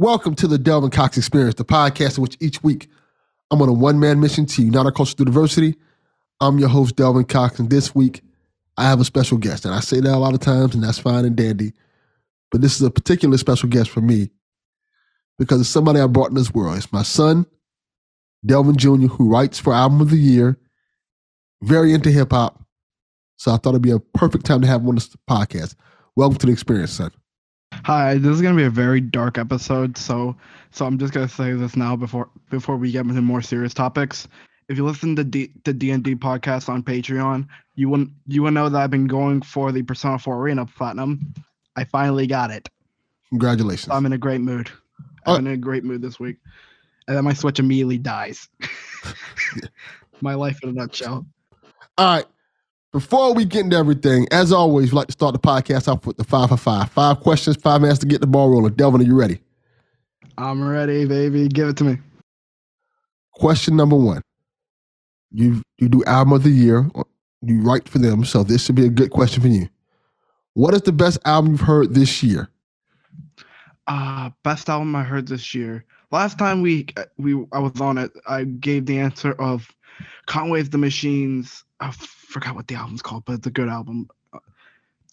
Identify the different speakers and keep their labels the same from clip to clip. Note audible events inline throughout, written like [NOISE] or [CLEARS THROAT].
Speaker 1: Welcome to the Delvin Cox Experience, the podcast in which each week I'm on a one man mission to unite our culture through diversity. I'm your host, Delvin Cox, and this week I have a special guest. And I say that a lot of times, and that's fine and dandy. But this is a particular special guest for me because it's somebody I brought in this world. It's my son, Delvin Jr., who writes for Album of the Year, very into hip hop. So I thought it'd be a perfect time to have him on this podcast. Welcome to the experience, son.
Speaker 2: Hi, this is gonna be a very dark episode, so so I'm just gonna say this now before before we get into more serious topics. If you listen to D, the D and D podcast on Patreon, you wouldn't you will know that I've been going for the Persona 4 Arena Platinum. I finally got it.
Speaker 1: Congratulations.
Speaker 2: So I'm in a great mood. I'm uh, in a great mood this week, and then my Switch immediately dies. [LAUGHS] [LAUGHS] my life in a nutshell.
Speaker 1: All right. Before we get into everything, as always, we like to start the podcast off with the five for five. Five questions, five minutes to get the ball rolling. Delvin, are you ready?
Speaker 2: I'm ready, baby. Give it to me.
Speaker 1: Question number one. You you do album of the year. You write for them, so this should be a good question for you. What is the best album you've heard this year?
Speaker 2: Uh, best album I heard this year. Last time we we I was on it, I gave the answer of Conway's the Machines I forgot what the album's called, but it's a good album.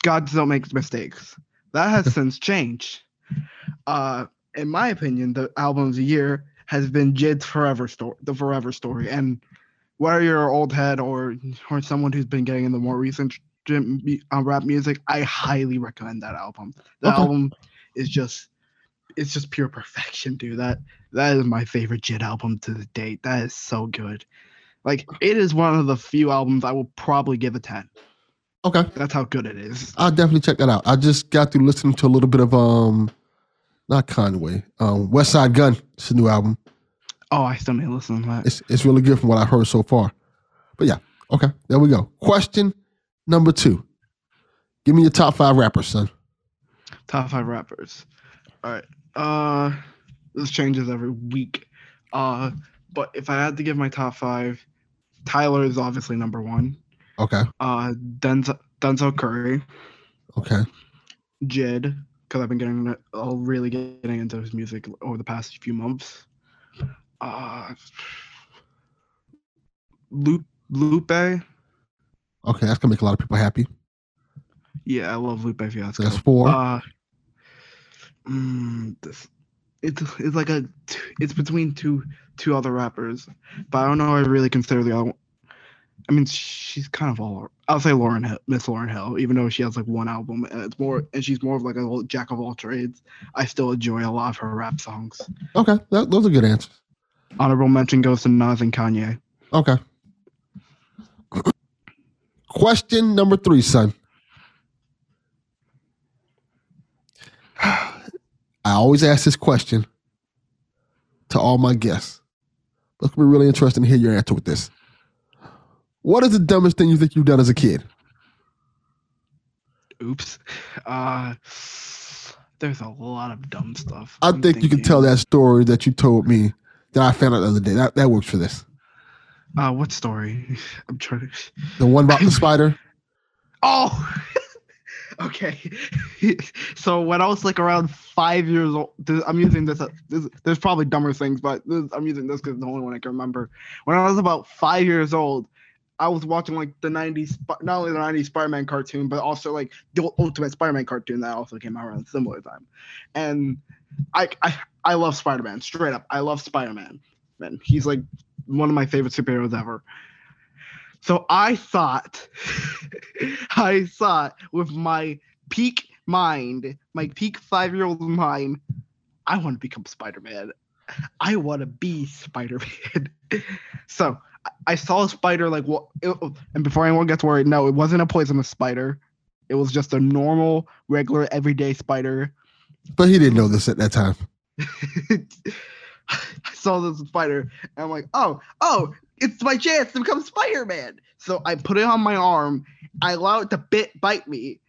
Speaker 2: God don't make mistakes. That has [LAUGHS] since changed. Uh, in my opinion, the album of the year has been JID's Forever Story, the Forever Story, and whether you're an old head or or someone who's been getting into more recent uh, rap music, I highly recommend that album. The okay. album is just it's just pure perfection, dude. That that is my favorite JID album to the date. That is so good. Like it is one of the few albums I will probably give a 10.
Speaker 1: Okay.
Speaker 2: That's how good it is.
Speaker 1: I'll definitely check that out. I just got through listening to a little bit of um not Conway, um Westside Gun. It's a new album.
Speaker 2: Oh, I still need to listen to that.
Speaker 1: It's it's really good from what I've heard so far. But yeah, okay, there we go. Question number two. Give me your top five rappers, son.
Speaker 2: Top five rappers. All right. Uh this changes every week. Uh but if I had to give my top five, Tyler is obviously number one.
Speaker 1: Okay.
Speaker 2: Uh, Denzel, Denzel Curry.
Speaker 1: Okay.
Speaker 2: JID, because I've been getting uh, really getting into his music over the past few months. Uh, Lupe. Lupe.
Speaker 1: Okay, that's gonna make a lot of people happy.
Speaker 2: Yeah, I love Lupe Fiasco.
Speaker 1: That's four.
Speaker 2: Uh, mm, this, it's it's like a it's between two two other rappers, but I don't know. I really consider the other. I mean, she's kind of all. I'll say Lauryn Hill, Miss Lauryn Hill, even though she has like one album and it's more, and she's more of like a jack of all trades. I still enjoy a lot of her rap songs.
Speaker 1: Okay, that, those are good answers.
Speaker 2: Honorable mention goes to Nas and Kanye.
Speaker 1: Okay. Question number three, son. I always ask this question to all my guests. It's gonna be really interesting to hear your answer with this. What is the dumbest thing you think you've done as a kid?
Speaker 2: Oops. Uh, there's a lot of dumb stuff.
Speaker 1: I I'm think thinking. you can tell that story that you told me that I found out the other day. That that works for this.
Speaker 2: Uh, what story? [LAUGHS] I'm trying to.
Speaker 1: The one about the [LAUGHS] spider.
Speaker 2: Oh. Okay. [LAUGHS] so when I was like around five years old, I'm using this, uh, this, There's probably dumber things, but this, I'm using this because it's the only one I can remember. When I was about five years old, I was watching like the 90s, not only the 90s Spider Man cartoon, but also like the Ultimate Spider Man cartoon that also came out around similar time. And I, I, I love Spider Man, straight up. I love Spider Man. Man, he's like one of my favorite superheroes ever. So I thought, [LAUGHS] I thought with my peak mind, my peak five year old mind, I want to become Spider Man. I want to be Spider Man. [LAUGHS] so I saw a spider like what, and before anyone gets worried, no, it wasn't a poisonous spider. It was just a normal, regular, everyday spider.
Speaker 1: But he didn't know this at that time. [LAUGHS] [LAUGHS]
Speaker 2: I saw this spider, and I'm like, oh, oh, it's my chance to become Spider-Man. So I put it on my arm. I allow it to bit bite me.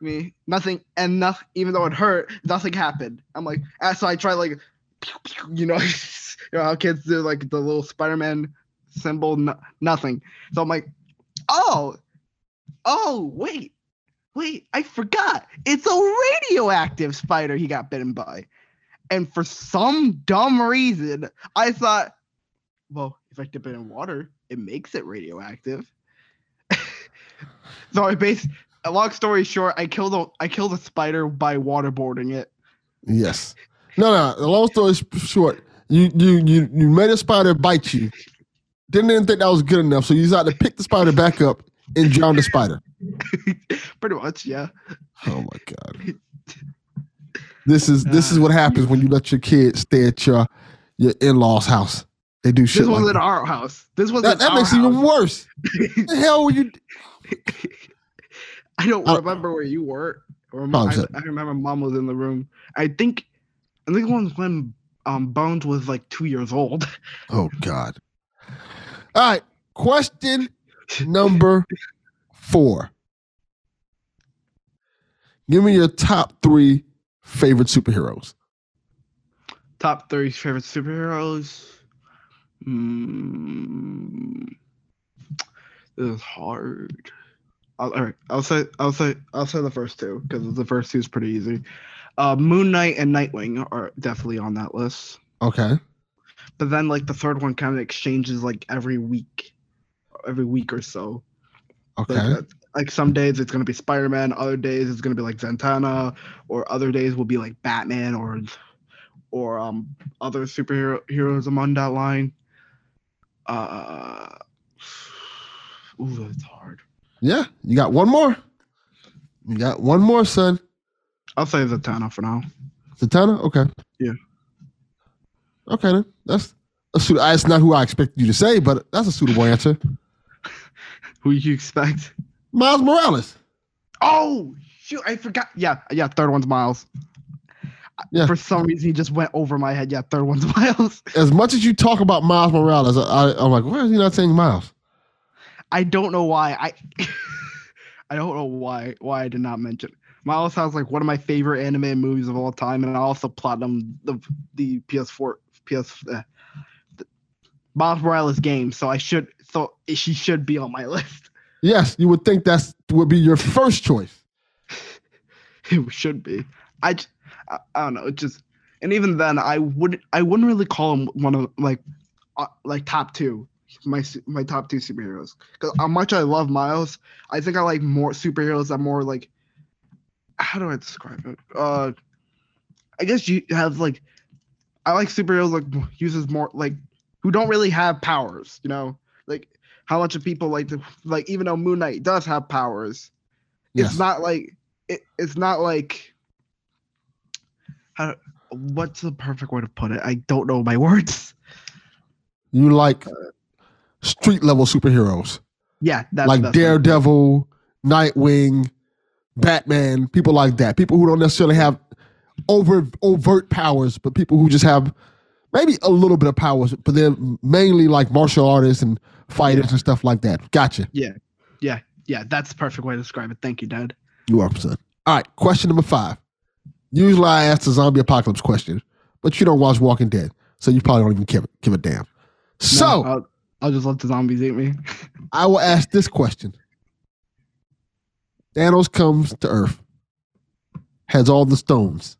Speaker 2: Me nothing and nothing. Even though it hurt, nothing happened. I'm like, so I try like, you know, [LAUGHS] you know how kids do like the little Spider-Man symbol. No, nothing. So I'm like, oh, oh, wait, wait, I forgot. It's a radioactive spider he got bitten by. And for some dumb reason, I thought, well, if I dip it in water, it makes it radioactive. [LAUGHS] so I based a long story short, I killed a I killed a spider by waterboarding it.
Speaker 1: Yes. No, no. The long story short, you you you you made a spider bite you. Didn't even think that was good enough, so you decided to pick the spider back up and drown the spider. [LAUGHS]
Speaker 2: Pretty much, yeah.
Speaker 1: Oh my god. [LAUGHS] This is this is what happens when you let your kids stay at your your in laws' house. They do shit.
Speaker 2: This wasn't
Speaker 1: that.
Speaker 2: our house. This was
Speaker 1: That, that makes it even worse. What [LAUGHS] the hell were you? [LAUGHS]
Speaker 2: I don't
Speaker 1: Uh,
Speaker 2: remember where you were. Or
Speaker 1: Oh,
Speaker 2: I, I remember mom was in the room. I think I think it was when um Bones was like two years old. [LAUGHS]
Speaker 1: Oh God. All right. Question number four. Give me your top three favorite superheroes.
Speaker 2: Top three favorite superheroes. Hmm. this is hard. I'll, all right, I'll say I'll say I'll say the first two because the first two is pretty easy. Uh, Moon Knight and Nightwing are definitely on that list.
Speaker 1: Okay.
Speaker 2: but then like the third one kind of exchanges like every week every week or so
Speaker 1: Okay.
Speaker 2: like, like some days it's going to be spider-man other days it's going to be like zantana or other days will be like batman or or um other superhero heroes among that line uh ooh that's hard
Speaker 1: Yeah. You got one more. You got one more, son.
Speaker 2: i'll say zantana for now
Speaker 1: Zatanna? Okay.
Speaker 2: Yeah.
Speaker 1: Okay then. That's a suit. That's not who I expected you to say, but that's a suitable answer. [LAUGHS]
Speaker 2: who you expect
Speaker 1: Miles Morales.
Speaker 2: oh shoot i forgot yeah yeah third one's miles
Speaker 1: Yeah.
Speaker 2: for some reason he just went over my head yeah third one's [LAUGHS] miles
Speaker 1: As much as you talk about Miles Morales, I, I'm like, why is he not saying Miles?
Speaker 2: I don't know why. I [LAUGHS] I don't know why why I did not mention. Miles sounds like one of my favorite anime movies of all time, and I also platinum the the PS4 PS uh, the Miles Morales game. So I should so she should be on my [LAUGHS] list.
Speaker 1: Yes, you would think that's would be your first choice. [LAUGHS]
Speaker 2: It should be. I, I don't know. It just and even then I would I wouldn't really call him one of like uh, like top two my my top two superheroes because how much I love Miles. I think I like more superheroes that more like how do I describe it? Uh, I guess you have like I like superheroes like uses more like who don't really have powers. You know, how much of people like to like even though Moon Knight does have powers,
Speaker 1: Yes.
Speaker 2: it's not like it, it's not like how what's the perfect way to put it i don't know my [LAUGHS] words
Speaker 1: You like street level superheroes
Speaker 2: yeah that's
Speaker 1: like Daredevil, Nightwing, Batman, people like that. People who don't necessarily have over overt powers, but people who just have maybe a little bit of powers, but they're mainly like martial artists and fighters
Speaker 2: Yeah.
Speaker 1: and stuff like that. Gotcha.
Speaker 2: yeah yeah yeah. that's the perfect way to describe it thank you dad
Speaker 1: You are son. All right, question number five. Usually I ask the zombie apocalypse question, but you don't watch Walking Dead, so you probably don't even give, give a damn. So
Speaker 2: No, I'll, I'll just let the zombies eat me [LAUGHS]
Speaker 1: I will ask this question. Thanos comes to Earth, has all the stones.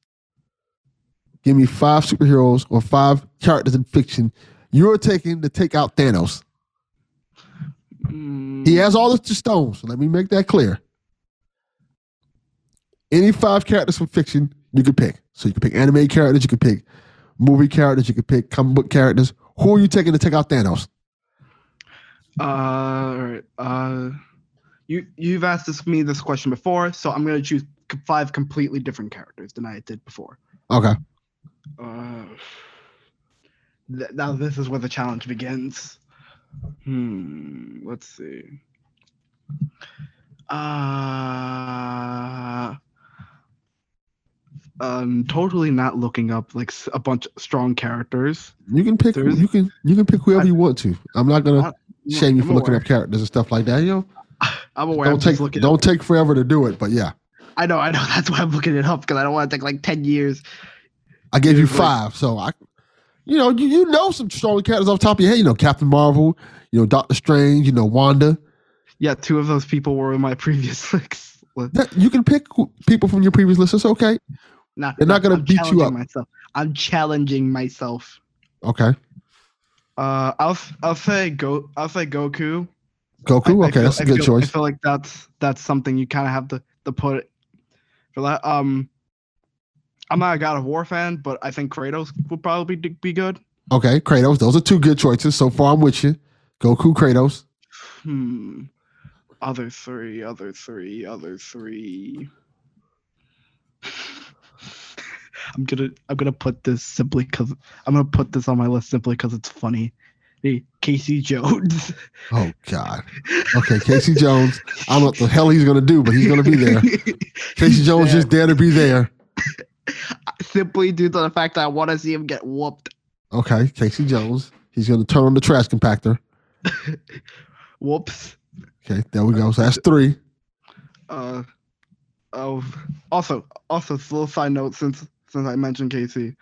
Speaker 1: Give me five superheroes or five characters in fiction you're taking to take out Thanos.
Speaker 2: Mm,
Speaker 1: He has all the stones. So let me make that clear. Any five characters from fiction you could pick. So you can pick anime characters, you could pick movie characters, you could pick comic book characters. Who are you taking to take out Thanos?
Speaker 2: uh all right uh you you've asked this, me this question before so i'm gonna choose five completely different characters than i did before
Speaker 1: Okay.
Speaker 2: Uh, [SIGHS] th- now this is where the challenge begins. Hmm. Let's see. Uh. Um. Totally not looking up like a bunch of strong characters.
Speaker 1: You can pick
Speaker 2: There's-
Speaker 1: you can you can pick whoever
Speaker 2: I-
Speaker 1: you want to. I'm not gonna
Speaker 2: I-
Speaker 1: shame you
Speaker 2: I'm
Speaker 1: for looking up characters and stuff like that. You [LAUGHS] know,
Speaker 2: I'm aware. I'm
Speaker 1: don't
Speaker 2: just
Speaker 1: take don't take forever to do it, but yeah.
Speaker 2: I know. I know. [LAUGHS] That's why I'm looking it up because I don't want to take like ten years.
Speaker 1: I gave you five, so I, you know, you, you know some strong characters off the top of your head. You know, Captain Marvel, you know, Doctor Strange, you know, Wanda.
Speaker 2: Yeah, two of those people were in my [LAUGHS] previous list.
Speaker 1: That, you can pick people from your previous list. It's okay.
Speaker 2: Nah,
Speaker 1: They're not gonna
Speaker 2: I'm
Speaker 1: beat you up.
Speaker 2: Myself. I'm challenging myself.
Speaker 1: Okay.
Speaker 2: Uh, I'll I'll say go. I'll say Goku.
Speaker 1: Goku.
Speaker 2: I- I
Speaker 1: okay,
Speaker 2: feel-
Speaker 1: that's a
Speaker 2: I
Speaker 1: good
Speaker 2: feel-
Speaker 1: choice.
Speaker 2: I feel like that's that's something you kind of have to to put for that. Um, I'm not a God of War fan, but I think Kratos would probably be, be good.
Speaker 1: Okay, Kratos. Those are two good choices. So far, I'm with you. Goku, Kratos.
Speaker 2: Hmm. Other three, other three, other three. [LAUGHS] I'm gonna I'm gonna put this simply because I'm gonna put this on my list simply because it's funny. Hey, Casey Jones.
Speaker 1: Oh God. Okay, Casey Jones. I don't know what the hell he's gonna do, but he's gonna be there. [LAUGHS] Casey Jones
Speaker 2: there.
Speaker 1: just there to be there.
Speaker 2: Simply due to the fact that I want to see him get whooped.
Speaker 1: Okay, Casey Jones. He's gonna turn on the trash compactor. [LAUGHS]
Speaker 2: Whoops.
Speaker 1: Okay, there we go. So that's three.
Speaker 2: Uh, oh, also, also, a little side note since since I mentioned Casey,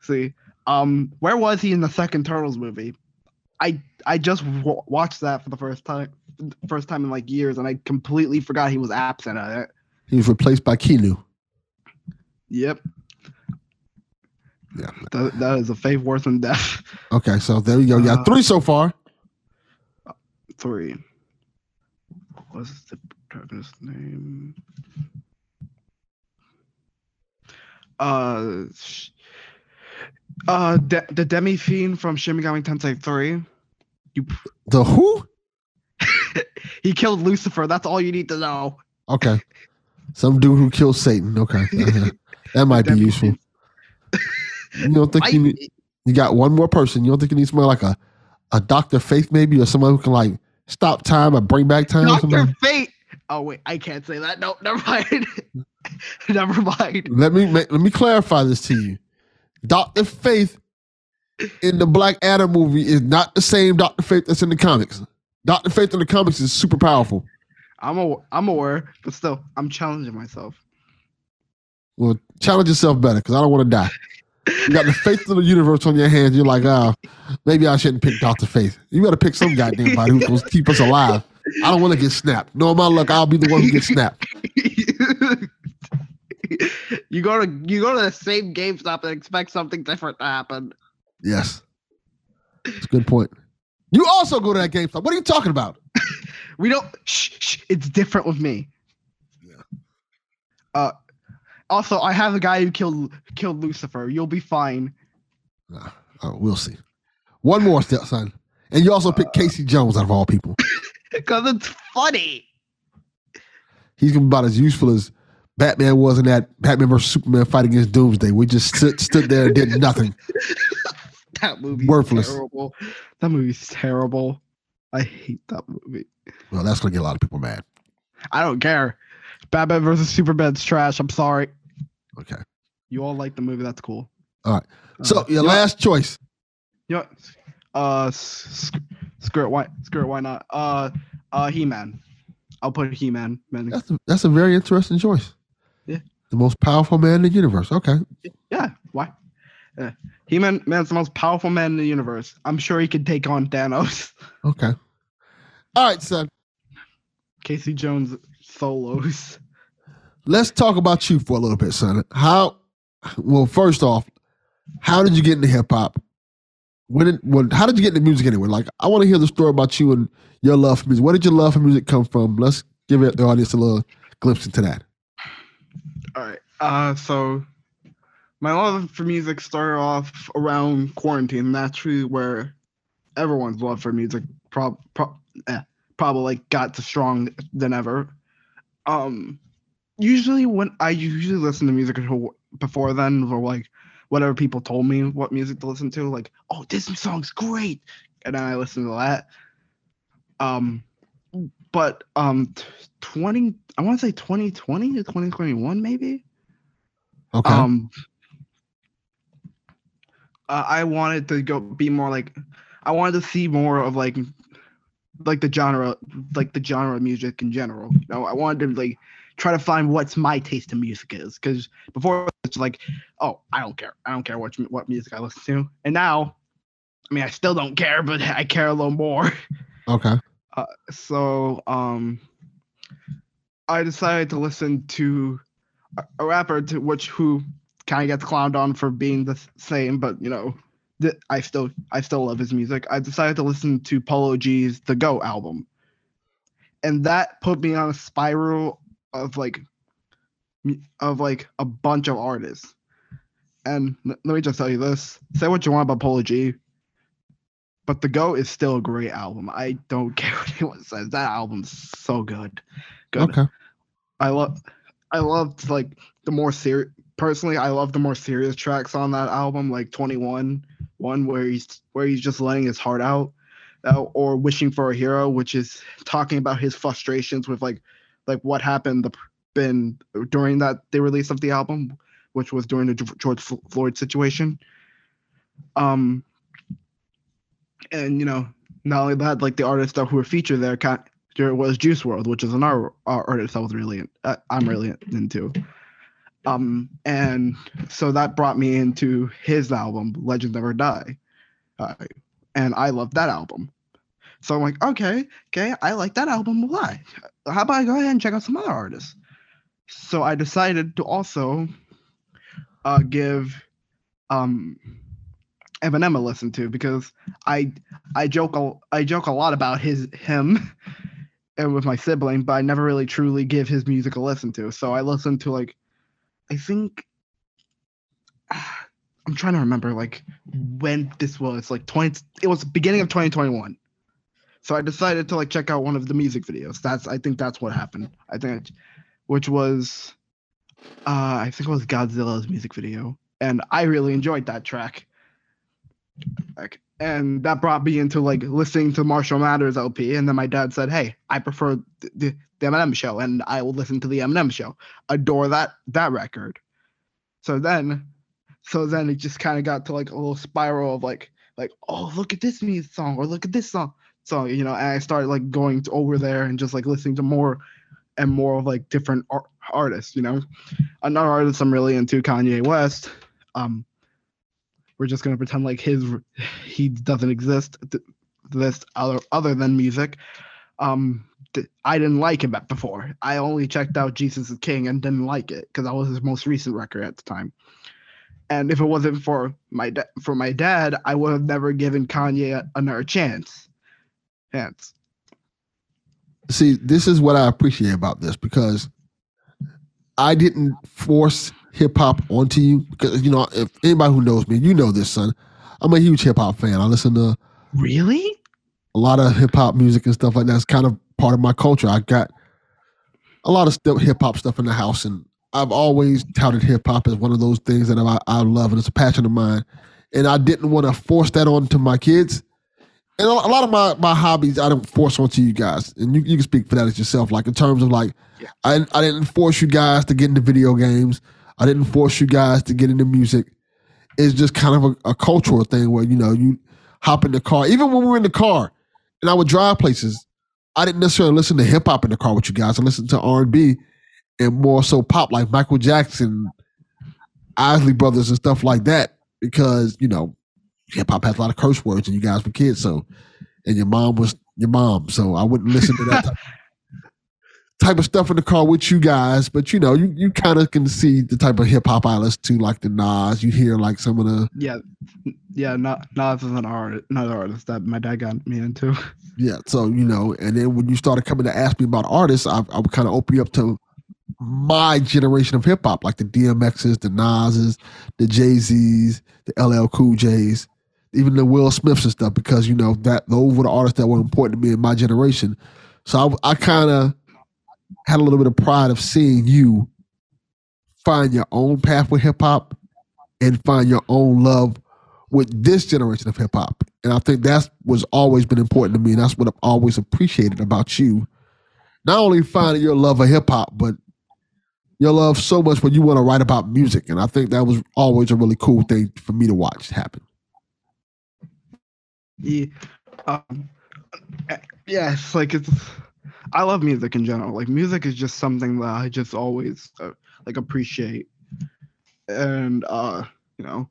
Speaker 2: see, um, where was he in the second Turtles movie? I I just w- watched that for the first time, first time in like years, and I completely forgot he was absent at it.
Speaker 1: He was replaced by Keno.
Speaker 2: Yep,
Speaker 1: Yeah.
Speaker 2: that, that is a fate worse than death.
Speaker 1: Okay, so there you go. You got
Speaker 2: Uh,
Speaker 1: three so far.
Speaker 2: Three. What's the protagonist's name? Uh, sh- uh, De- the Demi Fiend from Shin Megami Tensei 3. You,
Speaker 1: The who? [LAUGHS]
Speaker 2: he killed Lucifer. That's all you need to know.
Speaker 1: Okay. Some dude who killed Satan. Okay. [LAUGHS] That might be useful. You don't think you need, you got one more person. You don't think you need somebody like a, a Dr. Fate maybe or someone who can like stop time or bring back time?
Speaker 2: Doctor
Speaker 1: something?
Speaker 2: Fate. Oh wait, I can't say that. No, never mind. [LAUGHS] never mind.
Speaker 1: Let me let me clarify this to you. Dr. Fate in the Black Adam movie is not the same Dr. Fate that's in the comics. Dr. Fate in the comics is super powerful.
Speaker 2: I'm a, I'm aware, but still, I'm challenging myself.
Speaker 1: Well, challenge yourself better because I don't want to die. You got the faith of the universe on your hands. You're like, oh, maybe I shouldn't pick Dr. Fate. You got to pick some goddamn body who's going to keep us alive. I don't want to get snapped. No, my luck, I'll be the one who gets snapped. [LAUGHS]
Speaker 2: you go to you go to the same GameStop and expect something different to happen.
Speaker 1: Yes. That's a good point. You also go to that GameStop. What are you talking about? [LAUGHS]
Speaker 2: We don't. Shh, shh, it's different with me.
Speaker 1: Yeah.
Speaker 2: Uh, also, I have a guy who killed killed Lucifer. You'll be fine.
Speaker 1: Nah, oh, we'll see. One more, step son. And you also pick Casey Jones out of all people. [LAUGHS]
Speaker 2: Because it's funny.
Speaker 1: He's gonna be about as useful as Batman was in that Batman versus Superman fight against Doomsday. We just stood, stood there and did nothing. [LAUGHS]
Speaker 2: That movie's
Speaker 1: Worthless.
Speaker 2: terrible. That movie's terrible. I hate that movie.
Speaker 1: Well, that's gonna get a lot of people mad.
Speaker 2: I don't care. Batman versus Superman's trash. I'm sorry.
Speaker 1: Okay.
Speaker 2: You all like the movie. That's cool.
Speaker 1: All right. So
Speaker 2: Uh,
Speaker 1: your
Speaker 2: you know-
Speaker 1: last choice.
Speaker 2: You know, uh, s- s- screw it. Why? It. Why not? Uh, uh, He Man. I'll put He Man. Man.
Speaker 1: That's a, that's a very interesting choice.
Speaker 2: Yeah.
Speaker 1: The most powerful man in the universe. Okay.
Speaker 2: Yeah. Why? Yeah. He Man. Man's the most powerful man in the universe. I'm sure he could take on Thanos.
Speaker 1: Okay. All right, son.
Speaker 2: Casey Jones solos.
Speaker 1: Let's talk about you for a little bit, son. How? Well, first off, how did you get into hip hop? When? Did, when? How did you get into music anyway? Like, I want to hear the story about you and your love for music. Where did your love for music come from? Let's give the audience a little glimpse into that.
Speaker 2: All right. Uh, so my love for music started off around quarantine. That's really where everyone's love for music prob- pro- eh, probably like got to strong than ever. Um, usually when I usually listen to music before then, or like whatever people told me what music to listen to, like oh this song's great, and then I listen to that. Um, but um, twenty I want to say twenty twenty to twenty twenty one maybe.
Speaker 1: Okay.
Speaker 2: Um, uh, I wanted to go be more like, I wanted to see more of like, like the genre, like the genre of music in general. You know, I wanted to like try to find what's my taste in music is because before it's like, oh, I don't care, I don't care what what music I listen to, and now, I mean, I still don't care, but I care a little more.
Speaker 1: okay.
Speaker 2: so um I decided to listen to a- a rapper to which who kind of gets clowned on for being the same, but you know, th- I still I still love his music. I decided to listen to Polo G's The Go album, and that put me on a spiral of like of like a bunch of artists. And let me just tell you this: say what you want about Polo G, but The Go is still a great album. I don't [LAUGHS] care what anyone says. That album's so good. Good.
Speaker 1: Okay.
Speaker 2: I love I loved like the more serious personally I love the more serious tracks on that album like 21 one where he's where he's just letting his heart out uh, or wishing for a hero which is talking about his frustrations with like like what happened the been during that the release of the album which was during the George Floyd situation um and you know not only that like the artists that were featured there there was Juice WRLD, which is another artist I was really uh, I'm really into. Um, and so that brought me into his album, Legends Never Die, uh, and I love that album. So I'm like, okay, okay, I like that album a lot. How about I go ahead and check out some other artists? So I decided to also uh, give um, Eminem a listen to because I I joke a, I joke a lot about his him [LAUGHS] and with my sibling, but I never really truly give his music a listen to. So I listened to like, I think, [SIGHS] I'm trying to remember like when this was like 20. It was beginning of 2021. So I decided to like check out one of the music videos. That's I think that's what happened. I think, which was, uh, I think it was Godzilla's music video, and I really enjoyed that track. Like, and that brought me into like listening to Marshall Mathers LP. And then my dad said, "Hey, I prefer the, the, the Eminem show, and I will listen to the Eminem show. Adore that that record." So then, so then it just kind of got to like a little spiral of like like oh look at this music song or look at this song. So you know, I started like going to, over there and just like listening to more and more of like different art- artists. You know, another artist I'm really into, Kanye West. Um, we're just gonna pretend like his he doesn't exist this other other than music. Um, I didn't like him before. I only checked out Jesus is King and didn't like it because that was his most recent record at the time. And if it wasn't for my da- for my dad, I would have never given Kanye another chance. Chance.
Speaker 1: See, this is what I appreciate about this because I didn't force hip hop onto you because you know if anybody who knows me, you know this, son. I'm a huge hip hop fan. I listen to
Speaker 2: really
Speaker 1: a lot of hip hop music and stuff like that. It's kind of part of my culture. I got a lot of hip hop stuff in the house, and I've always touted hip hop as one of those things that I, I love, and it's a passion of mine. And I didn't want to force that onto my kids. And a lot of my, my hobbies I don't force onto you guys, and you, you can speak for that as yourself. Like in terms of like, yeah. I I didn't force you guys to get into video games. I didn't force you guys to get into music. It's just kind of a, a cultural thing where, you know, you hop in the car. Even when we were in the car and I would drive places, I didn't necessarily listen to hip hop in the car with you guys. I listened to R and B and more so pop like Michael Jackson, Isley Brothers and stuff like that because, you know, hip hop has a lot of curse words and you guys were kids, so and your mom was your mom, so I wouldn't listen to that type [LAUGHS] of stuff in the car with you guys, but you know, you, you kind of can see the type of hip hop I listen to, like the Nas. You hear like some of the
Speaker 2: yeah, yeah. Nas is an artist, another artist that my dad got me into.
Speaker 1: Yeah, so you know, and then when you started coming to ask me about artists, I, I would kind of open you up to my generation of hip hop, like the DMXs, the Nas's, the Jay Z's, the LL Cool J's, even the Will Smiths and stuff, because you know that those were the artists that were important to me in my generation. So I, I kind of had a little bit of pride of seeing you find your own path with hip hop and find your own love with this generation of hip hop. And I think that's was always been important to me. And that's what I've always appreciated about you. Not only finding your love of hip hop, but your love so much when you want to write about music. And I think that was always a really cool thing for me to watch happen.
Speaker 2: Yeah. Um, yes, like it's I love music in general. Like music is just something that I just always uh, like appreciate, and uh, you know,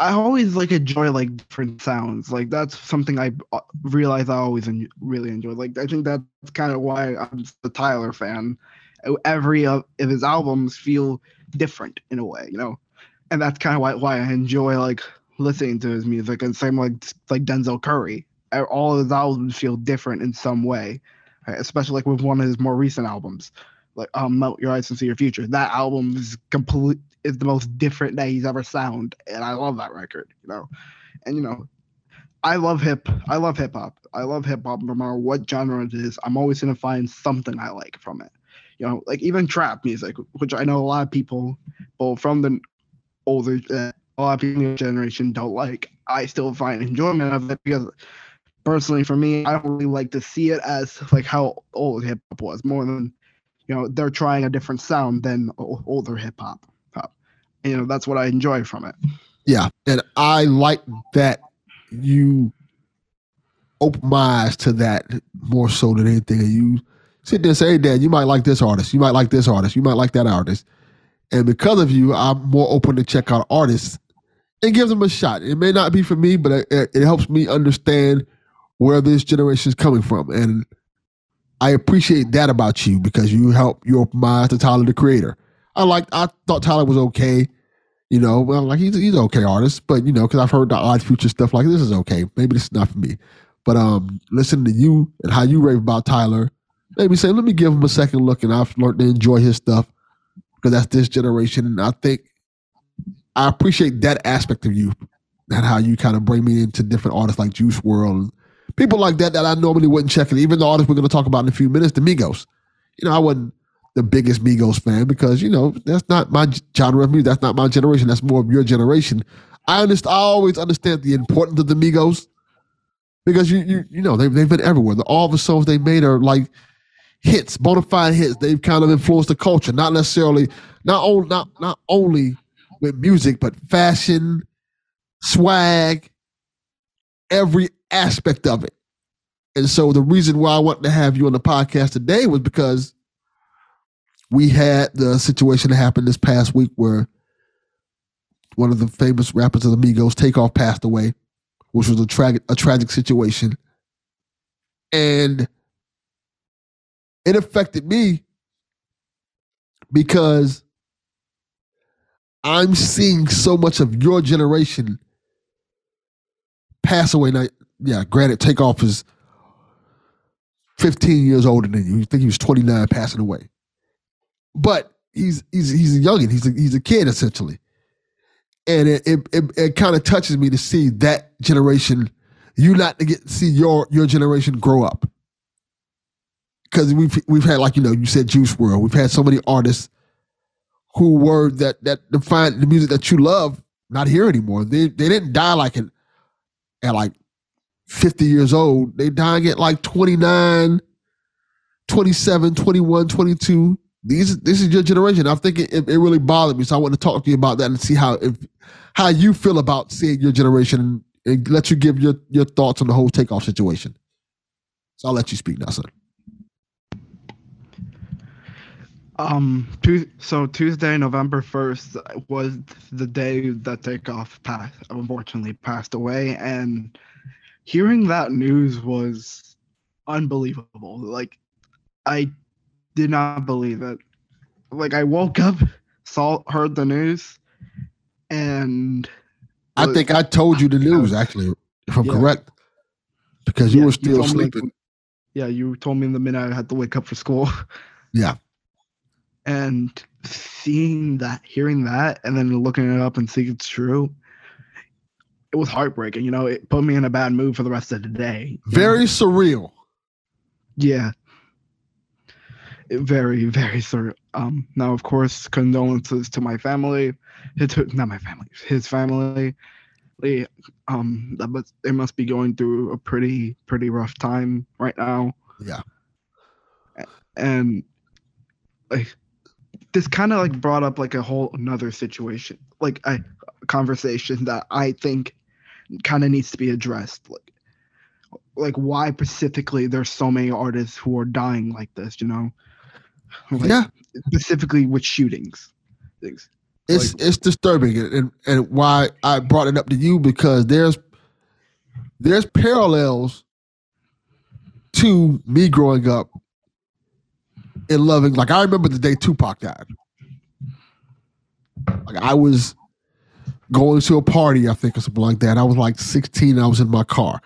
Speaker 2: I always like enjoy like different sounds. Like that's something I uh, realize I always en- really enjoy. Like I think that's kind of why I'm a Tyler fan, every of his albums feel different in a way, you know, and that's kind of why why I enjoy like listening to his music. And same like like Denzel Curry, all of his albums feel different in some way, especially like with one of his more recent albums, like um Melt Your Eyes and See Your Future. That album is complete is the most different that he's ever sound, and I love that record, you know, and you know. I love hip. I love hip hop. I love hip hop no matter what genre it is. I'm always gonna find something I like from it you know, like even trap music, which I know a lot of people, both from the older, uh, a lot of people in generation don't like. I still find enjoyment of it because, personally, for me, I don't really like to see it as like how old hip hop was, more than, you know, they're trying a different sound than older hip hop. You know, that's what I enjoy from it.
Speaker 1: Yeah, and I like that you open my eyes to that more so than anything. And you sit there and say, hey, Dad, you might like this artist. You might like this artist. You might like that artist. And because of you, I'm more open to check out artists and give them a shot. It may not be for me, but it, it helps me understand where this generation is coming from. And I appreciate that about you because you help you open my eyes to Tyler the Creator. I like I thought Tyler was okay. You know, well, like he's he's okay artist, but you know, because I've heard the odd future stuff like this is okay. Maybe this is not for me. But um, listening to you and how you rave about Tyler maybe say, let me give him a second look, and I've learned to enjoy his stuff because that's this generation. And I think I appreciate that aspect of you and how you kind of bring me into different artists like Juice WRLD, people like that that I normally wouldn't check. And even the artists we're going to talk about in a few minutes, the Migos. You know, I wasn't the biggest Migos fan because you know that's not my genre of music. That's not my generation. That's more of your generation. I understand. I always understand the importance of the Migos because you you you know they've they've been everywhere. The, all the songs they made are like hits, bona fide hits. They've kind of influenced the culture, not necessarily not only not not only with music, but fashion, swag, every aspect of it. And so the reason why I wanted to have you on the podcast today was because we had the situation that happened this past week where one of the famous rappers of the Migos, Takeoff, passed away, which was a tragic a tragic situation. And it affected me because I'm seeing so much of your generation pass away. Now, yeah, granted, Takeoff is 15 years older than you. You think he was 29 passing away. But he's he's he's a youngin. He's a he's a kid essentially. And it it, it, it kind of touches me to see that generation, you not to get see your your generation grow up because we've we've had like you know you said Juice WRLD. We've had so many artists who were that that define the music that you love not here anymore. They they didn't die like at, at like 50 years old. They died at like 29, 27, 21, 22. These this is your generation. I think it, it really bothered me. So I want to talk to you about that and see how if, how you feel about seeing your generation and, and let you give your your thoughts on the whole takeoff situation. So I'll let you speak now, son.
Speaker 2: Um, so Tuesday, November 1st was the day that Takeoff passed, unfortunately passed away. And hearing that news was unbelievable. Like, I did not believe it. Like, I woke up, saw, heard the news, and.
Speaker 1: I think I told you the news, actually, if I'm yeah. correct, because you yeah, were still you sleeping.
Speaker 2: Me, yeah, you told me in the minute I had to wake up for school. [LAUGHS]
Speaker 1: Yeah
Speaker 2: and seeing that, hearing that, and then looking it up and seeing it's true, it was heartbreaking. You know, it put me in a bad mood for the rest of the day.
Speaker 1: Very know? surreal.
Speaker 2: Yeah. It, very, very surreal. Um, now, of course, condolences to my family. His, not my family, his family. They, um, that must, they must be going through a pretty, pretty rough time right now.
Speaker 1: Yeah.
Speaker 2: And like this kind of like brought up like a whole another situation, like a, conversation that I think kind of needs to be addressed. Like, like why specifically there's so many artists who are dying like this, you know?
Speaker 1: Like, yeah.
Speaker 2: Specifically with shootings.
Speaker 1: Things. It's like, it's disturbing, and and why I brought it up to you because there's there's parallels to me growing up in loving. Like I remember the day Tupac died. Like I was going to a party, I think, or something like that. I was like 16. I was in my car,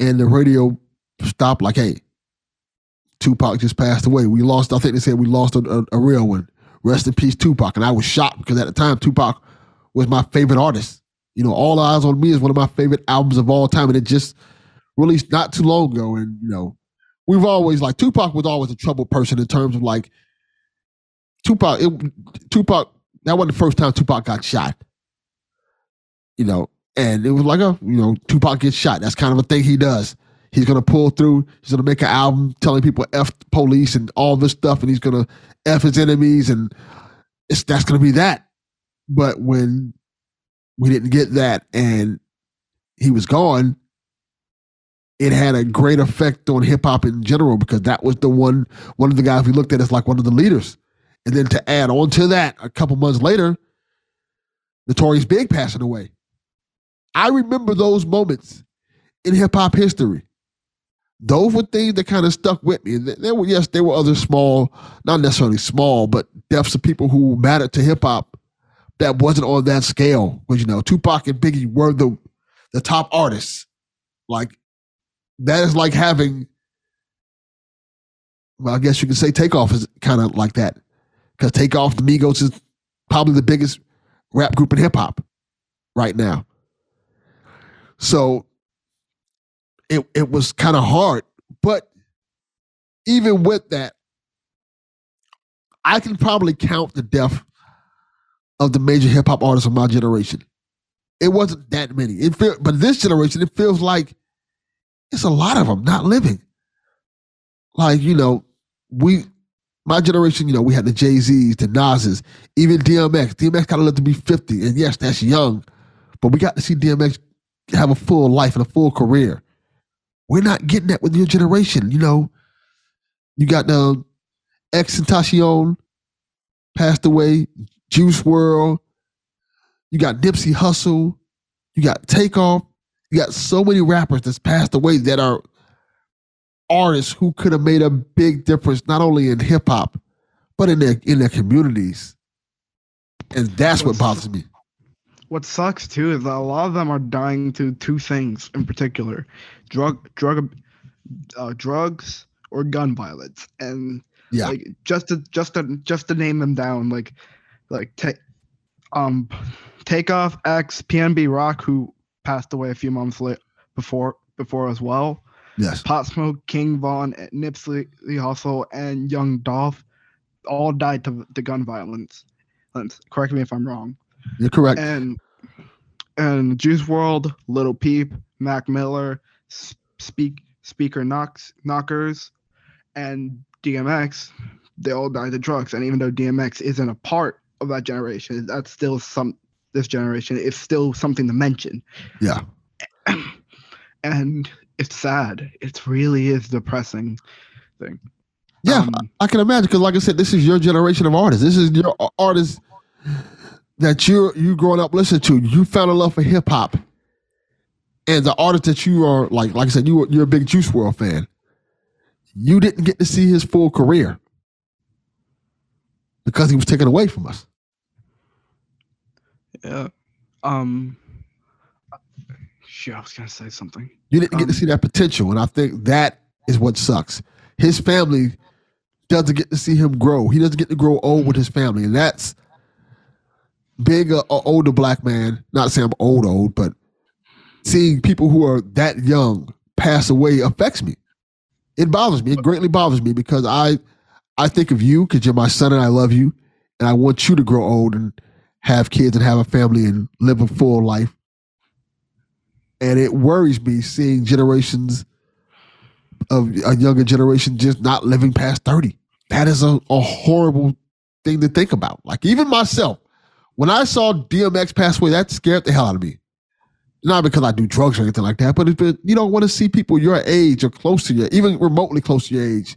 Speaker 1: and the radio stopped. Like, hey, Tupac just passed away. We lost. I think they said we lost a, a, a real one. Rest in peace, Tupac. And I was shocked because at the time, Tupac was my favorite artist. You know, All Eyez on Me is one of my favorite albums of all time, and it just released not too long ago. And you know, we've always like Tupac was always a troubled person in terms of like Tupac. It, Tupac that wasn't the first time Tupac got shot. You know, and it was like a you know Tupac gets shot. That's kind of a thing he does. He's gonna pull through. He's gonna make an album telling people f police and all this stuff, and he's gonna f his enemies, and it's that's gonna be that. But when we didn't get that, and he was gone, it had a great effect on hip hop in general because that was the one one of the guys we looked at as like one of the leaders. And then to add on to that, a couple months later, Notorious Big passing away. I remember those moments in hip hop history. Those were things that kind of stuck with me. There were, yes, there were other small, not necessarily small, but deaths of people who mattered to hip hop that wasn't on that scale. Because you know, Tupac and Biggie were the the top artists. Like that is like having well, I guess you could say takeoff is kind of like that because Takeoff, the Migos is probably the biggest rap group in hip hop right now. So it it was kind of hard, but even with that, I can probably count the death of the major hip hop artists of my generation. It wasn't that many. It feel, but this generation, it feels like it's a lot of them not living. Like you know, we my generation, you know, we had the Jay Z's, the Nas's, even DMX. DMX kind of lived to be 50. And yes, that's young, but we got to see DMX have a full life and a full career. We're not getting that with your generation. You know, you got um, the XXXTentacion passed away, Juice WRLD. you got Nipsey Hussle. you got Takeoff, you got so many rappers that's passed away that are artists who could have made a big difference not only in hip hop, but in their in their communities. And that's what bothers me.
Speaker 2: What sucks too is that a lot of them are dying to two things in particular: drug drug uh, drugs or gun violence. And yeah, like just to just to just to name them down, like like take um Takeoff X PNB Rock who passed away a few months late before before as well.
Speaker 1: Yes.
Speaker 2: Pop Smoke, King Von, Nipsey Hussle, and Young Dolph all died to, to gun violence. Correct me if I'm wrong.
Speaker 1: You're correct.
Speaker 2: And and Juice WRLD, Lil Peep, Mac Miller, Speak Speaker Knocks Knockerz, and DMX, they all died to drugs. And even though DMX isn't a part of that generation, that's still some this generation. It's still something to mention.
Speaker 1: Yeah. [CLEARS THROAT]
Speaker 2: And it's sad. It really is depressing thing.
Speaker 1: Yeah, um, I can imagine because, like I said, this is your generation of artists. This is your artists that you you growing up listening to. You found a love for hip hop, and the artist that you are like, like I said, you you're a big Juice WRLD fan. You didn't get to see his full career because he was taken away from us.
Speaker 2: Yeah. Um. Shit, I was gonna say something.
Speaker 1: You didn't get to um, see that potential, and I think that is what sucks. His family doesn't get to see him grow. He doesn't get to grow old with his family, and that's being a, a older black man. Not saying I'm old, old, but seeing people who are that young pass away affects me. It bothers me. It greatly bothers me because I, I think of you because you're my son and I love you, and I want you to grow old and have kids and have a family and live a full life. And it worries me seeing generations of a younger generation just not living past 30. That is a, a horrible thing to think about. Like even myself, when I saw DMX pass away, that scared the hell out of me. Not because I do drugs or anything like that, but it's, you don't want to see people your age or close to you, even remotely close to your age,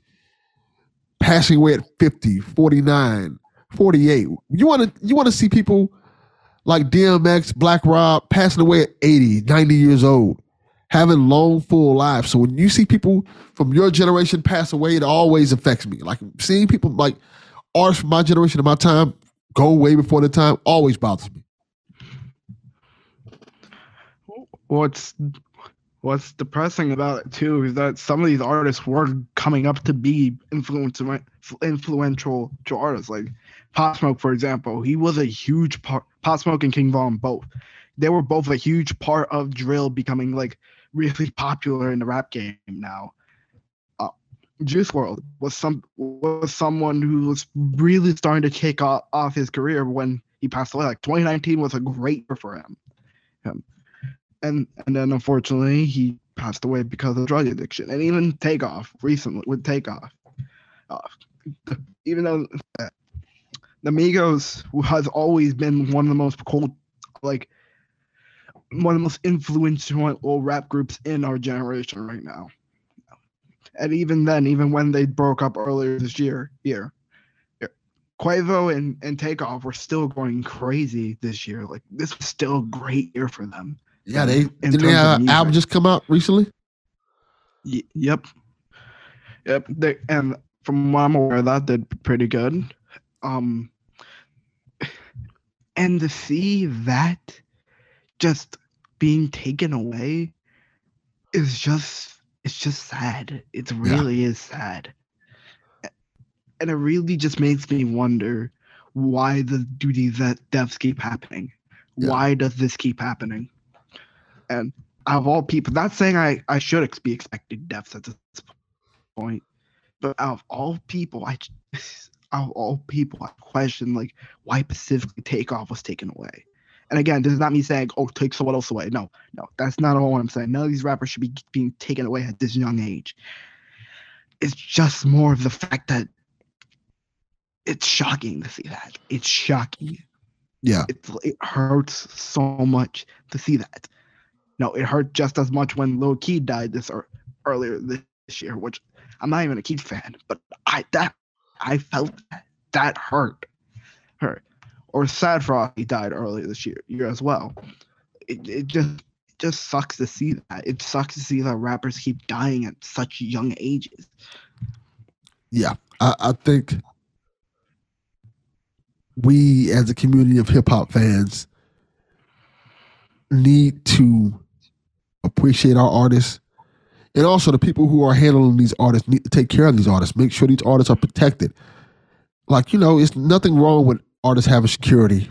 Speaker 1: passing away at 50, 49, 48. You want to you want to see people like DMX, Black Rob, passing away at 80, 90 years old. having long, full lives. So when you see people from your generation pass away, it always affects me. Like seeing people like artists from my generation and my time go way before the time always bothers me.
Speaker 2: What's what's depressing about it too is that some of these artists were coming up to be influential influential artists like Pop Smoke, for example. He was a huge part. Pop Smoke and King Von both. They were both a huge part of drill becoming like really popular in the rap game now. Uh, Juice WRLD was some was someone who was really starting to kick off, off his career when he passed away. Like 2019 was a great year for him. him. And and then unfortunately he passed away because of drug addiction. And even Takeoff recently with Takeoff. Uh, even though the Migos has always been one of the most cool, like one of the most influential rap groups in our generation right now. And even then, even when they broke up earlier this year, year, Quavo and, and Takeoff were still going crazy this year. Like this was still a great year for them.
Speaker 1: Yeah, they didn't they have an album just come out recently.
Speaker 2: Y- yep, yep. They, and from what I'm aware, of that did pretty good. Um, and to see that just being taken away is just it's just sad. It really yeah. is sad. And it really just makes me wonder why the duty that deaths keep happening. Yeah. Why does this keep happening? And of all people, not saying I, I should be expecting deaths at this point, but out of all people, I out [LAUGHS] of all people, I question like why specifically Takeoff was taken away. And again, this is not me saying, oh, take someone else away. No, no, that's not all I'm saying. None of these rappers should be being taken away at this young age. It's just more of the fact that it's shocking to see that. It's shocking.
Speaker 1: Yeah.
Speaker 2: It's, it hurts so much to see that. No, it hurt just as much when Lil Keed died this or earlier this year, which I'm not even a Keed fan, but I that I felt that, that hurt. Hurt or Sad Frost died earlier this year, year as well. It, it just it just sucks to see that. It sucks to see that rappers keep dying at such young ages.
Speaker 1: Yeah, I, I think we as a community of hip hop fans need to appreciate our artists. And also the people who are handling these artists need to take care of these artists. Make sure these artists are protected. Like, you know, it's nothing wrong with artists having security.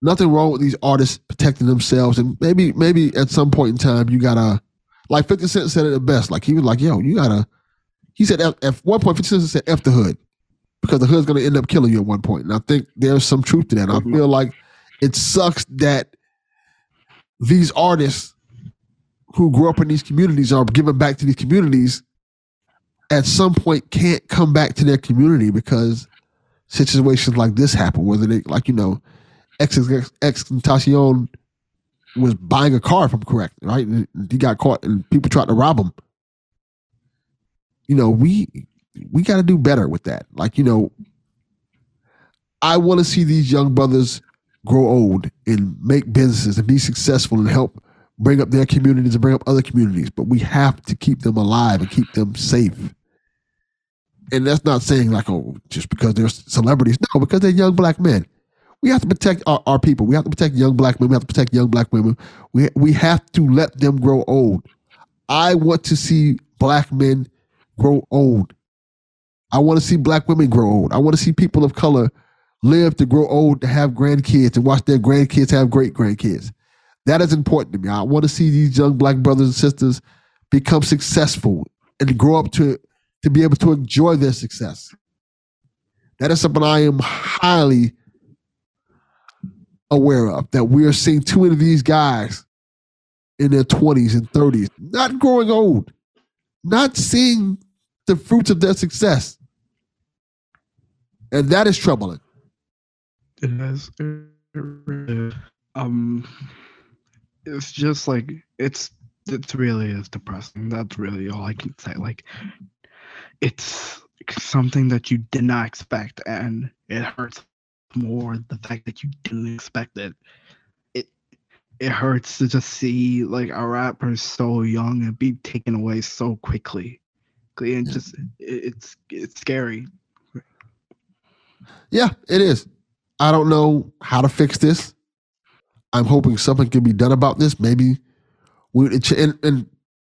Speaker 1: Nothing wrong with these artists protecting themselves, and maybe maybe at some point in time you gotta, like Fifty Cent said it the best. Like he was like, "Yo, you gotta." He said at, at one point, Fifty Cent said "f the hood," because the hood's gonna end up killing you at one point. And I think there's some truth to that. I mm-hmm. feel like it sucks that these artists who grew up in these communities are giving back to these communities at some point can't come back to their community because situations like this happen, whether they like you know, ex Tentacion was buying a car, if I'm correct, right? He got caught, and people tried to rob him. You know, we we got to do better with that. Like you know, I want to see these young brothers grow old and make businesses and be successful and help bring up their communities and bring up other communities. But we have to keep them alive and keep them safe. And that's not saying like oh just because they're celebrities. No because they're young black men. We have to protect our, our people. We have to protect young black men. We have to protect young black women. We, we have to let them grow old. I want to see black men grow old. I want to see black women grow old. I want to see people of color live to grow old to have grandkids to watch their grandkids have great grandkids that is important to me i want to see these young black brothers and sisters become successful and grow up to to be able to enjoy their success. That is something I am highly aware of. That we are seeing too many of these guys in their 20s and 30s, not growing old, not seeing the fruits of their success. And that is troubling.
Speaker 2: It is. Um, it's just like it's it really is depressing. That's really all I can say. Like it's something that you did not expect and it hurts more the fact that you didn't expect it it it hurts to just see like a rapper so young and be taken away so quickly. And just it's it's scary.
Speaker 1: Yeah, it is. I don't know how to fix this. I'm hoping something can be done about this. Maybe we and, and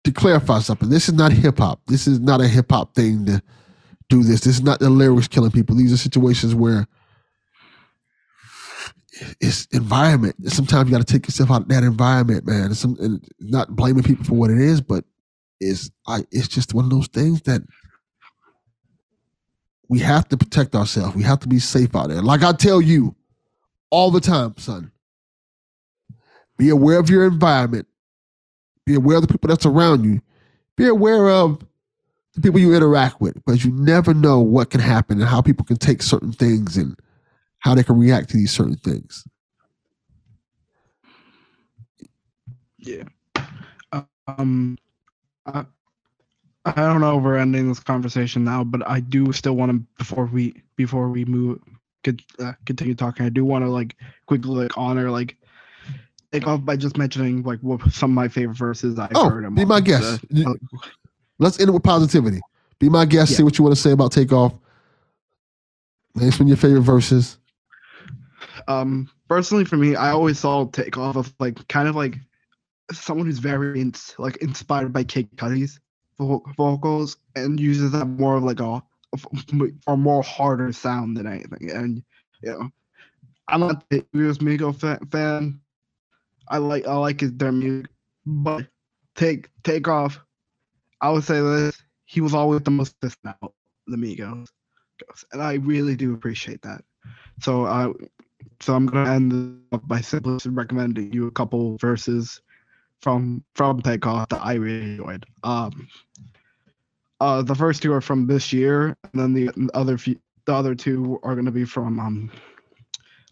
Speaker 1: to clarify something. This is not hip hop. This is not a hip hop thing to do this. This is not the lyrics killing people. These are situations where it's environment. Sometimes you got to take yourself out of that environment, man. Some, and not blaming people for what it is, but it's I. It's just one of those things that we have to protect ourselves. We have to be safe out there. Like I tell you all the time, son. Be aware of your environment. Be aware of the people that's around you. Be aware of the people you interact with because you never know what can happen and how people can take certain things and how they can react to these certain things.
Speaker 2: Yeah. Um, I, I don't know if we're ending this conversation now, but I do still want to before we before we move could uh, continue talking. I do want to like quickly like honor like take off by just mentioning like what some of my favorite verses I've
Speaker 1: oh,
Speaker 2: heard.
Speaker 1: Be my guest. Uh, Let's end it with positivity. Be my guest. Yeah. Say what you want to say about Takeoff. Name some of your favorite verses.
Speaker 2: Um, personally, for me, I always saw Takeoff of like kind of like someone who's very in, like inspired by Kid Cudi's vo- vocals and uses that more of like a, a more harder sound than anything. And you know, I'm not the US Migo fan. I like I like their music, but take take off. I would say this: he was always the most consistent out the Migos, and I really do appreciate that. So I, so I'm gonna end up by simply recommending you a couple verses from from Takeoff that I really enjoyed. Um, uh, the first two are from this year, and then the other few, the other two are gonna be from um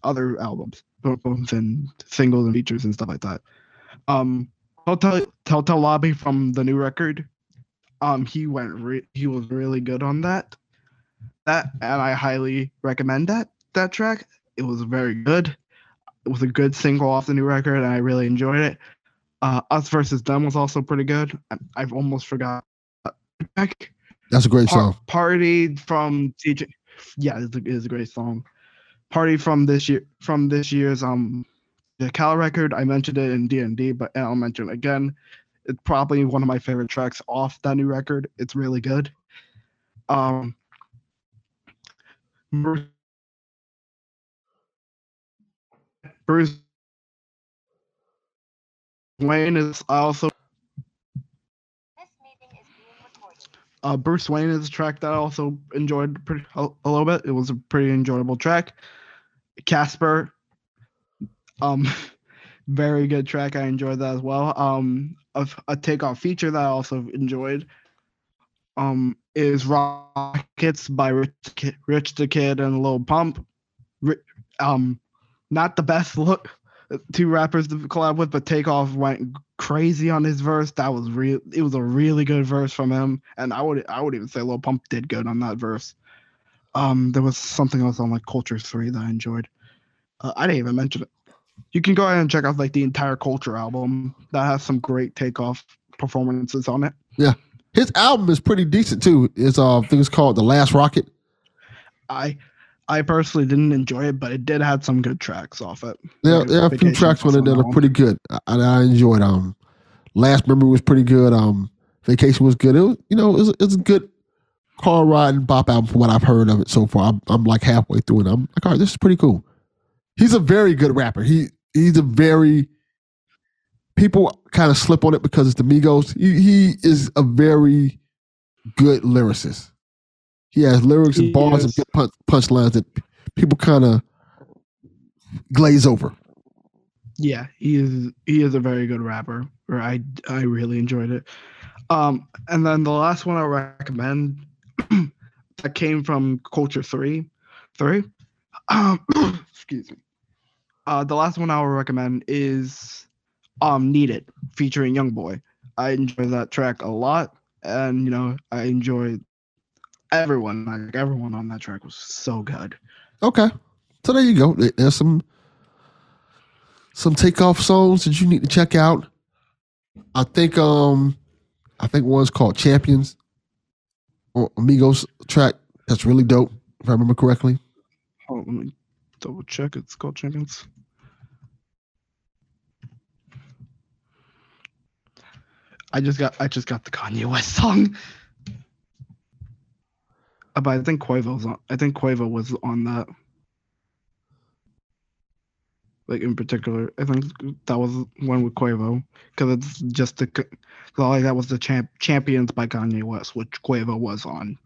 Speaker 2: other albums, and singles and features and stuff like that. Um, Hotel, Hotel Lobby from the new record. Um, he went re- he was really good on that. That and I highly recommend that that track. It was very good. It was a good single off the new record, and I really enjoyed it. Uh, Us versus Them was also pretty good. I've almost forgot.
Speaker 1: That's a great Par- song.
Speaker 2: Party from DJ. Yeah, it's a, it's a great song. Party from this year from this year's um the Cal record. I mentioned it in D and D, but I'll mention it again. It's probably one of my favorite tracks off that new record. It's really good. Um, Bruce, Bruce Wayne is also. Uh, Bruce Wayne is a track that I also enjoyed pretty, a, a little bit. It was a pretty enjoyable track. Casper, um, [LAUGHS] very good track. I enjoyed that as well. Um, a, a takeoff feature that I also enjoyed. Um, is Rockets by Rich, Rich the Kid and Lil Pump. Um, not the best look two rappers to collab with, but Takeoff went crazy on his verse. That was real. It was a really good verse from him, and I would I would even say Lil Pump did good on that verse. Um, there was something else on like Culture Three that I enjoyed. Uh, I didn't even mention it. You can go ahead and check out like the entire Culture album. That has some great Takeoff performances on it.
Speaker 1: Yeah, his album is pretty decent too. It's uh, I think it's called The Last Rocket.
Speaker 2: I I personally didn't enjoy it, but it did have some good tracks off it.
Speaker 1: Yeah, there are a few tracks on it that are pretty good. I, I enjoyed. Um, Last Memory was pretty good. Um, Vacation was good. It was, you know, it was, it was a good car ride and bop album from what I've heard of it so far. I'm, I'm like halfway through and I'm like, all right, this is pretty cool. He's a very good rapper. He he's a very people kind of slip on it because it's the Migos. He, he is a very good lyricist. He has lyrics and bars and punch, punchlines that people kind of glaze over.
Speaker 2: Yeah, he is. He is a very good rapper. Or I I really enjoyed it. Um, and then the last one I recommend [CLEARS THROAT] that came from Culture Three, three. Um, [CLEARS THROAT] excuse me. Uh, the last one I will recommend is um "Need It" featuring Young Boy. I enjoy that track a lot, and you know I enjoy everyone, like everyone on that track was so good.
Speaker 1: Okay, so there you go. There's some some takeoff songs that you need to check out. I think um I think one's called Champions or Amigos track. That's really dope, if I remember correctly.
Speaker 2: Oh, let me double check. It's called Champions. I just got I just got the Kanye West song. Uh, But I think Quavo's on. I think Quavo was on that. Like in particular, I think that was one with Quavo because it's just the because like that was the champ champions by Kanye West, which Quavo was on.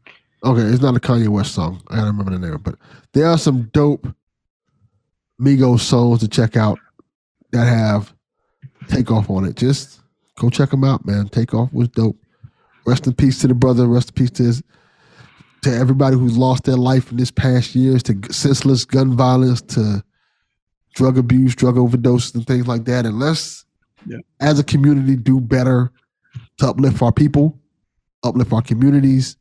Speaker 1: Okay, it's not a Kanye West song. I don't remember the name, but there are some dope Migos songs to check out that have Takeoff on it. Just go check them out, man. Takeoff was dope. Rest in peace to the brother. Rest in peace to his, to everybody who's lost their life in this past years to senseless gun violence, to drug abuse, drug overdoses, and things like that. And let's,
Speaker 2: Yeah.
Speaker 1: as a community, do better to uplift our people, uplift our communities,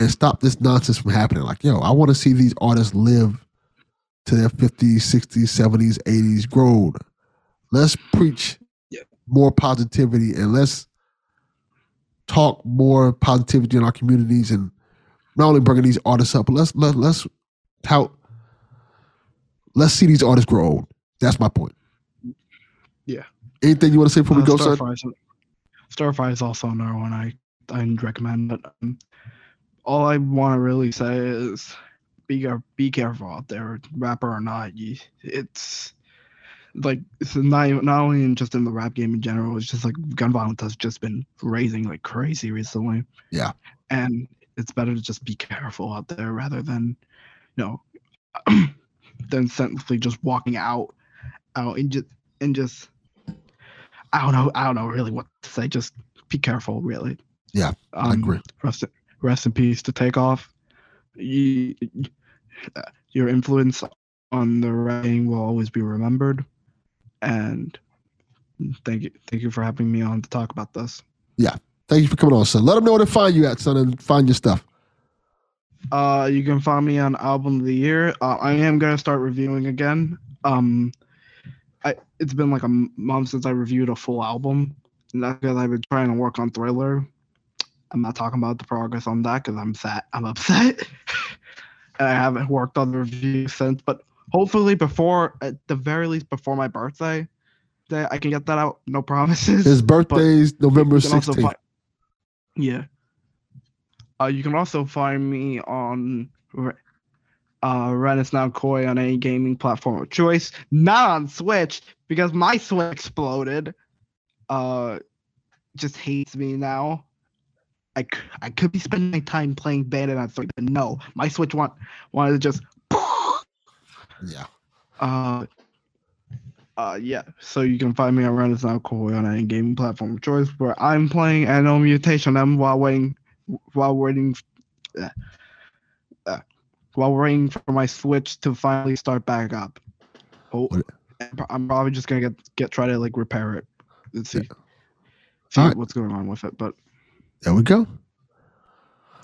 Speaker 1: and stop this nonsense from happening. Like, yo, I want to see these artists live to their 50s, 60s, 70s, 80s, grown. Let's preach
Speaker 2: Yeah.
Speaker 1: more positivity and let's talk more positivity in our communities and not only bringing these artists up, but let's let, let's tout let's see these artists grow old. That's my point.
Speaker 2: Yeah.
Speaker 1: Anything you want to say before we
Speaker 2: Uh,
Speaker 1: go, son?
Speaker 2: Starfire, Starfire is also another one I I'd recommend. But um, all I want to really say is be be careful out there, rapper or not. You, it's like it's not not only in just in the rap game in general. It's just like gun violence has just been raising like crazy recently.
Speaker 1: Yeah.
Speaker 2: and it's better to just be careful out there rather than you know [CLEARS THROAT] than simply just walking out out and just and just I don't know. I don't know really what to say. Just be careful, really.
Speaker 1: Yeah,
Speaker 2: um,
Speaker 1: I agree.
Speaker 2: Rest, rest in peace to take off. You, your influence on the writing will always be remembered, and thank you, thank you for having me on to talk about this.
Speaker 1: Thank you for coming on, son. Let them know where to find you at, son, and find your stuff.
Speaker 2: Uh, you can find me on album of the year. Uh, I am gonna start reviewing again. Um, I it's been like a month since I reviewed a full album, and that's because I've been trying to work on Thriller. I'm not talking about the progress on that because I'm sad. I'm [LAUGHS] upset, and I haven't worked on the review since. But hopefully, before at the very least before my birthday, that I can get that out. No promises.
Speaker 1: His birthday's November
Speaker 2: You can also
Speaker 1: 16th.
Speaker 2: fi- yeah. Uh, you can also find me on Re- uh, Ren is now Koi on any gaming platform of choice. Not on Switch because my Switch exploded. Uh, just hates me now. I, c- I could be spending my time playing Bayonetta 3, but no, my Switch want wanted to just.
Speaker 1: yeah.
Speaker 2: Uh, uh, yeah. So you can find me on Renaissance Koi on any gaming platform of choice, where I'm playing Anno Mutationem while waiting, while waiting, uh, uh, while waiting for my Switch to finally start back up. Oh, and I'm probably just gonna get get try to like repair it. Let's see, see
Speaker 1: Alright.
Speaker 2: what's going on with it. But
Speaker 1: There we go.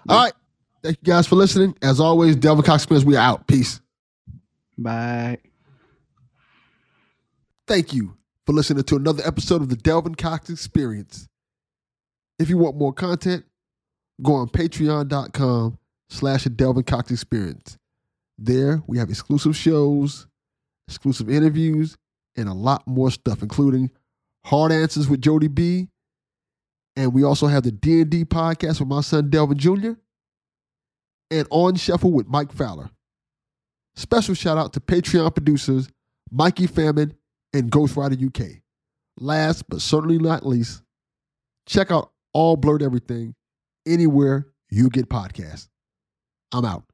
Speaker 1: All right. Thank you guys for listening. As always, Delvin Cox Spence, we are out. Peace.
Speaker 2: bye.
Speaker 1: Thank you for listening to another episode of the Delvin Cox Experience. If you want more content, go on patreon.com slash the Delvin Cox Experience. There we have exclusive shows, exclusive interviews, and a lot more stuff, including Hard Answers with Jody B. And we also have the D&D podcast with my son Delvin Jr. and On Shuffle with Mike Fowler. Special shout out to Patreon producers Mikey Famine and Ghost Rider UK. Last but certainly not least, check out All Blurred Everything anywhere you get podcasts. I'm out.